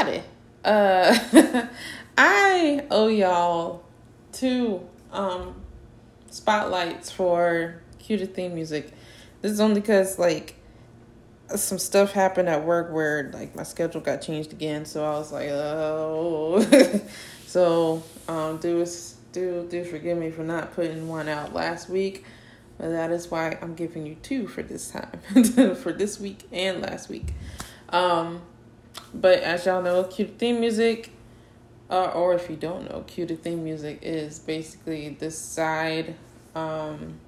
Howdy. Uh, I owe y'all two um, spotlights for Cue Theme music. This is only because, like, some stuff happened at work where, like, my schedule got changed again. So I was like, oh. so, um, do, do, do forgive me for not putting one out last week. But that is why I'm giving you two for this time, for this week and last week. Um, but as y'all know, cue theme music, uh, or if you don't know, cue theme music is basically this side, um,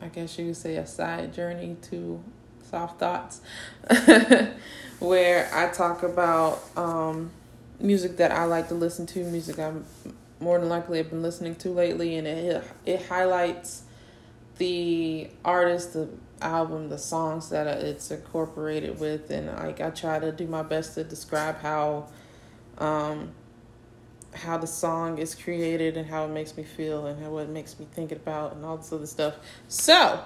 I guess you could say a side journey to soft thoughts, where I talk about um, music that I like to listen to, music I'm more than likely have been listening to lately, and it it highlights the artist, the album, the songs that it's incorporated with, and like I try to do my best to describe how, um, how the song is created and how it makes me feel and how it makes me think about and all this other stuff. So.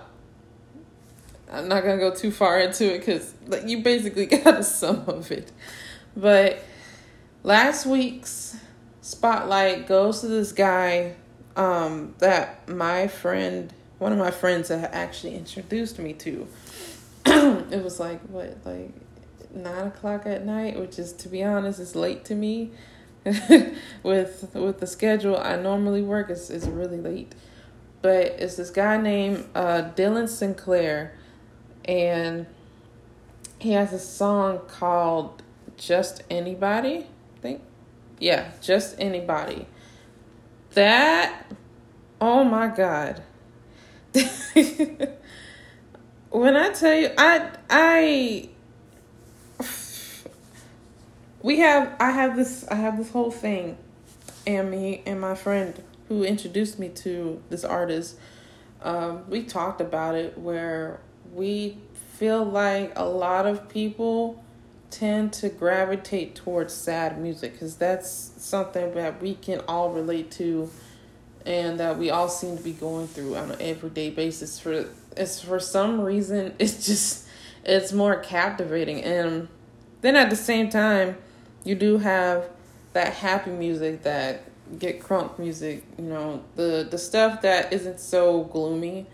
I'm not gonna go too far into it because like you basically got a sum of it, but last week's spotlight goes to this guy um, that my friend one of my friends that actually introduced me to. it was like what like nine o'clock at night, which is to be honest is late to me. with with the schedule I normally work, it's it's really late. But it's this guy named uh, Dylan Sinclair, and he has a song called "Just Anybody." I think, yeah, "Just Anybody." That, oh my god, when I tell you, I I we have I have this I have this whole thing, and me and my friend who introduced me to this artist, um, we talked about it where we feel like a lot of people tend to gravitate towards sad music because that's something that we can all relate to and that we all seem to be going through on an everyday basis for it's for some reason it's just it's more captivating. And then at the same time you do have that happy music that get crunk music you know the the stuff that isn't so gloomy.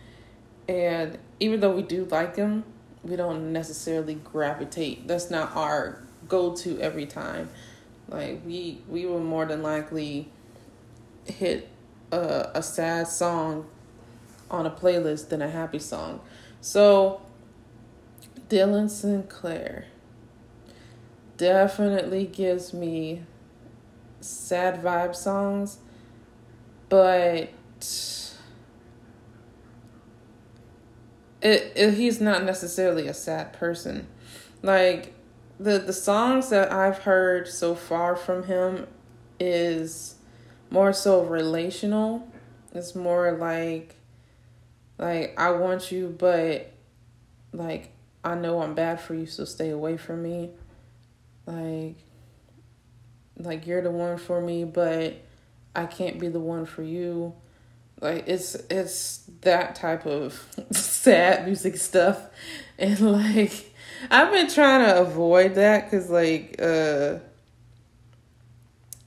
And even though we do like them we don't necessarily gravitate. That's not our go-to every time. Like we we will more than likely hit a, a sad song on a playlist than a happy song. So, Dylan Sinclair definitely gives me sad vibe songs, but it, it he's not necessarily a sad person. Like the the songs that I've heard so far from him is more so relational. It's more like like I want you but like I know I'm bad for you so stay away from me. Like like you're the one for me but I can't be the one for you. Like it's it's that type of sad music stuff and like I've been trying to avoid that cuz like uh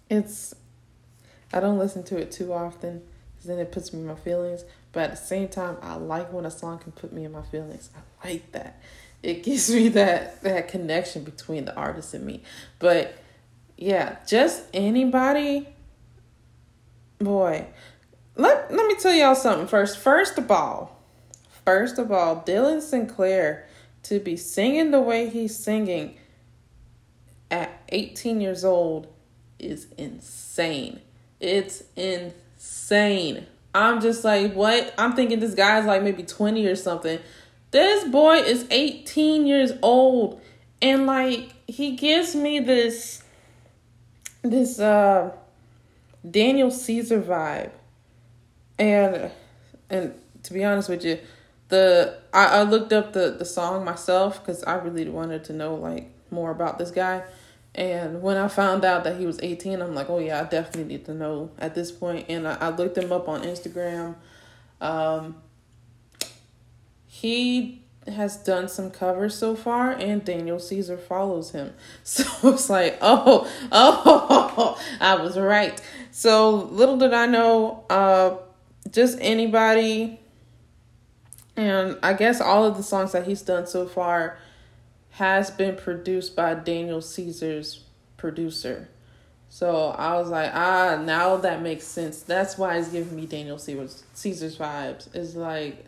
it's I don't listen to it too often because then it puts me in my feelings. But at the same time, I like when a song can put me in my feelings. I like that. It gives me that that connection between the artist and me. But yeah, just anybody. Boy, let let me tell y'all something first. First of all, first of all, Dylan Sinclair to be singing the way he's singing at 18 years old is insane. It's insane. I'm just like, what? I'm thinking this guy's like maybe 20 or something. This boy is 18 years old. And like he gives me this this uh Daniel Caesar vibe. And and to be honest with you, the I, I looked up the the song myself because I really wanted to know like more about this guy. And when I found out that he was 18, I'm like, oh yeah, I definitely need to know at this point. And I, I looked him up on Instagram. Um, he has done some covers so far, and Daniel Caesar follows him. So it's like, oh, oh, I was right. So little did I know, uh, just anybody, and I guess all of the songs that he's done so far has been produced by Daniel Caesar's producer. So I was like, ah, now that makes sense. That's why it's giving me Daniel Caesar's, Caesar's vibes. It's like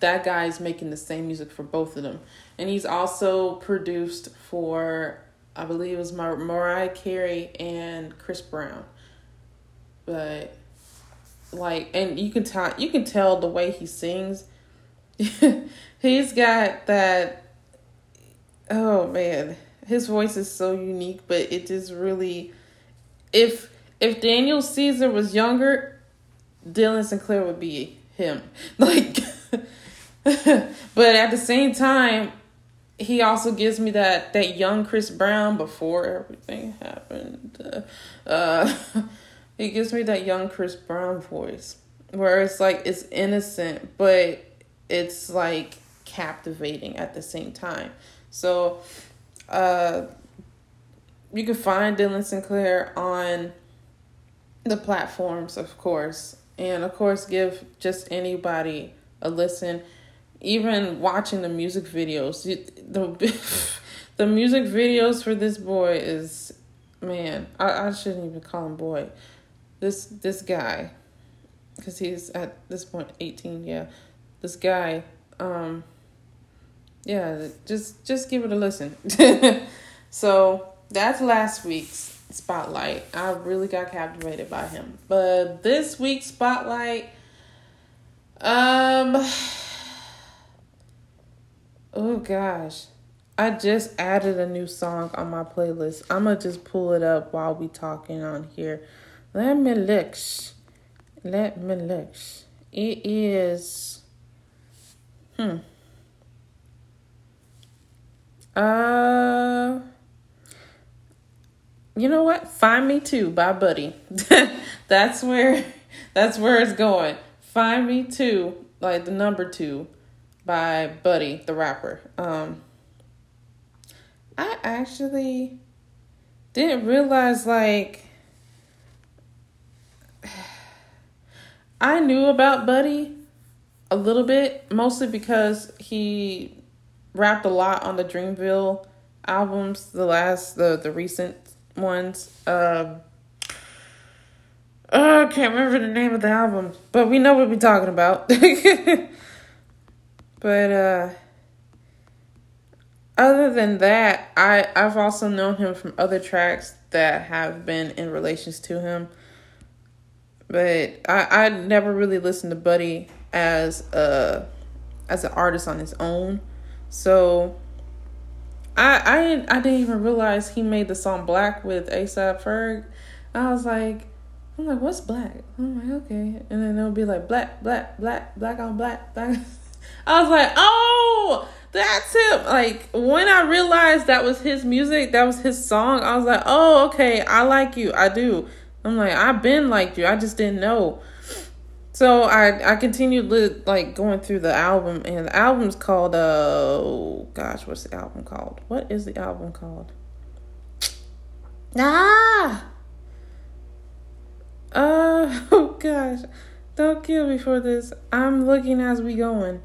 that guy's making the same music for both of them. And he's also produced for, I believe it was Mar- Mariah Carey and Chris Brown. But like, and you can tell you can tell the way he sings. he's got that. Oh man, his voice is so unique, but it just really, if if Daniel Caesar was younger, Dylan Sinclair would be him. Like but at the same time, he also gives me that that young Chris Brown before everything happened. Uh, uh, he gives me that young Chris Brown voice where it's like it's innocent, but it's like captivating at the same time. So, uh, you can find Dylan Sinclair on the platforms, of course, and of course, give just anybody a listen even watching the music videos, the the music videos for this boy is man. I, I shouldn't even call him boy. This this guy, because he's at this point eighteen. Yeah, this guy. Um, yeah, just just give it a listen. so that's last week's spotlight. I really got captivated by him. But this week's spotlight, um Oh gosh. I just added a new song on my playlist. I'm gonna just pull it up while we talking on here. Let me look. Let me look. It is hmm. Uh you know what? Find Me Too by Buddy. that's where that's where it's going. Find Me Too, like the number two by Buddy, the rapper. Um, I actually didn't realize like I knew about Buddy a little bit, mostly because he rapped a lot on the Dreamville albums, the last the the recent ones. Um oh, I can't remember the name of the album, but we know what we're talking about. But uh other than that, I I've also known him from other tracks that have been in relations to him. But I I never really listened to Buddy as a as an artist on his own. So I I didn't, I didn't even realize he made the song Black with ASAP Ferg. I was like I'm like, what's black? I'm like, okay. And then it'll be like black, black, black, black on black, black. I was like, oh, that's him. Like when I realized that was his music, that was his song, I was like, oh, okay, I like you. I do. I'm like, I've been like you. I just didn't know. So I I continued li- like going through the album, and the album's called uh oh gosh, what's the album called? What is the album called? Ah. Uh oh gosh, don't kill me for this. I'm looking as we going.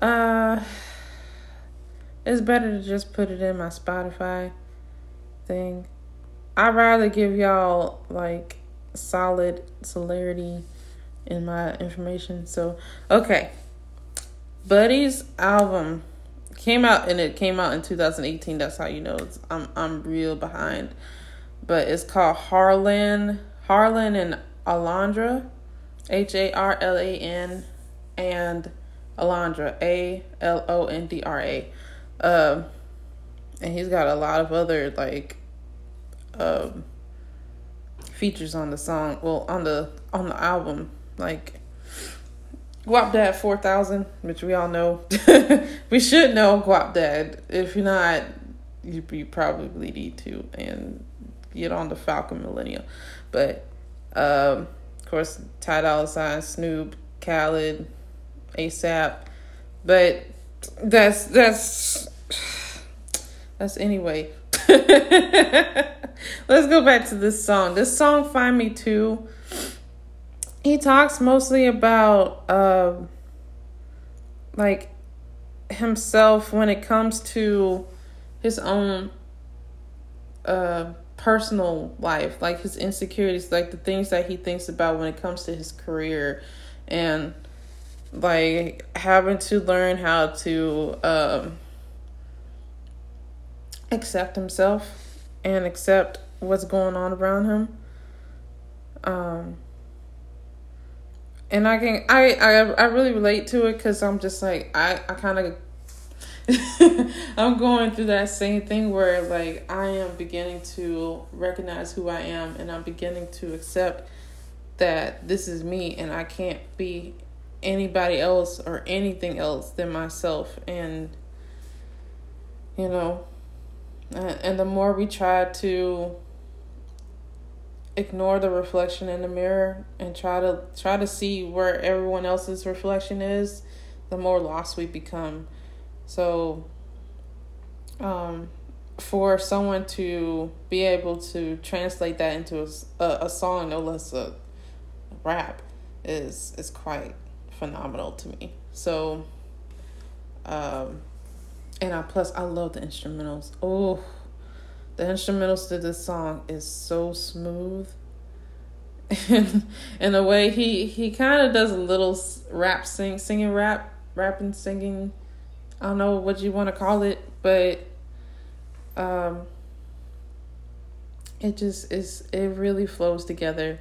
Uh, it's better to just put it in my Spotify thing. I'd rather give y'all like solid celerity in my information. So, okay. Buddy's album came out and it came out in 2018. That's how you know I'm I'm real behind. But it's called Harlan Harlan and Alondra, H A R L A N and Alondra, A L O N D R A. Um, and he's got a lot of other like um, features on the song. Well, on the on the album, like Guapdad Four Thousand, which we all know. we should know Guapdad. If you're not, you, you probably need to and get on the Falcon Millennial. But um, of course, Ty Dolla Sign, Snoop, Khalid, ASAP. But that's that's that's anyway. Let's go back to this song. This song Find Me Too. He talks mostly about uh like himself when it comes to his own uh personal life, like his insecurities, like the things that he thinks about when it comes to his career and like having to learn how to um accept himself and accept what's going on around him. Um and I can I I I really relate to it cuz I'm just like I I kind of I'm going through that same thing where like I am beginning to recognize who I am and I'm beginning to accept that this is me and I can't be anybody else or anything else than myself. And you know and the more we try to ignore the reflection in the mirror and try to try to see where everyone else's reflection is the more lost we become so, um, for someone to be able to translate that into a, a, a song, no less a, rap, is is quite phenomenal to me. So, um, and I plus I love the instrumentals. Oh, the instrumentals to this song is so smooth. And in the way he he kind of does a little rap sing singing rap rapping singing I don't know what you want to call it, but um, it just is. It really flows together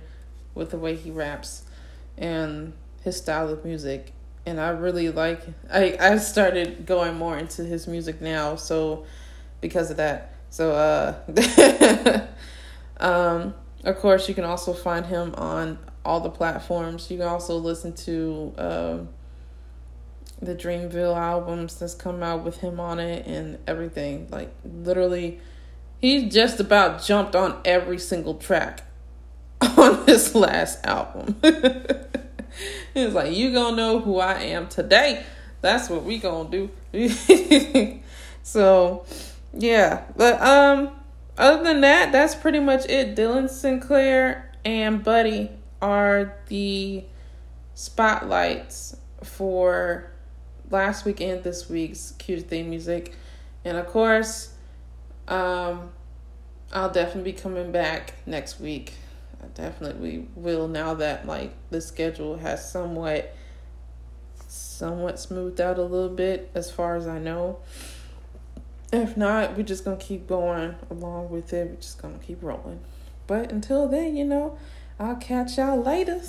with the way he raps and his style of music. And I really like. I I started going more into his music now, so because of that. So uh, um, of course, you can also find him on all the platforms. You can also listen to. Um, the Dreamville albums that's come out with him on it and everything. Like literally he just about jumped on every single track on this last album. he was like, You gonna know who I am today. That's what we gonna do. so yeah. But um other than that, that's pretty much it. Dylan Sinclair and Buddy are the spotlights for last week and this week's cute theme music. And of course, um, I'll definitely be coming back next week. I definitely will now that like the schedule has somewhat somewhat smoothed out a little bit as far as I know. If not, we're just gonna keep going along with it. We're just gonna keep rolling. But until then, you know, I'll catch y'all later.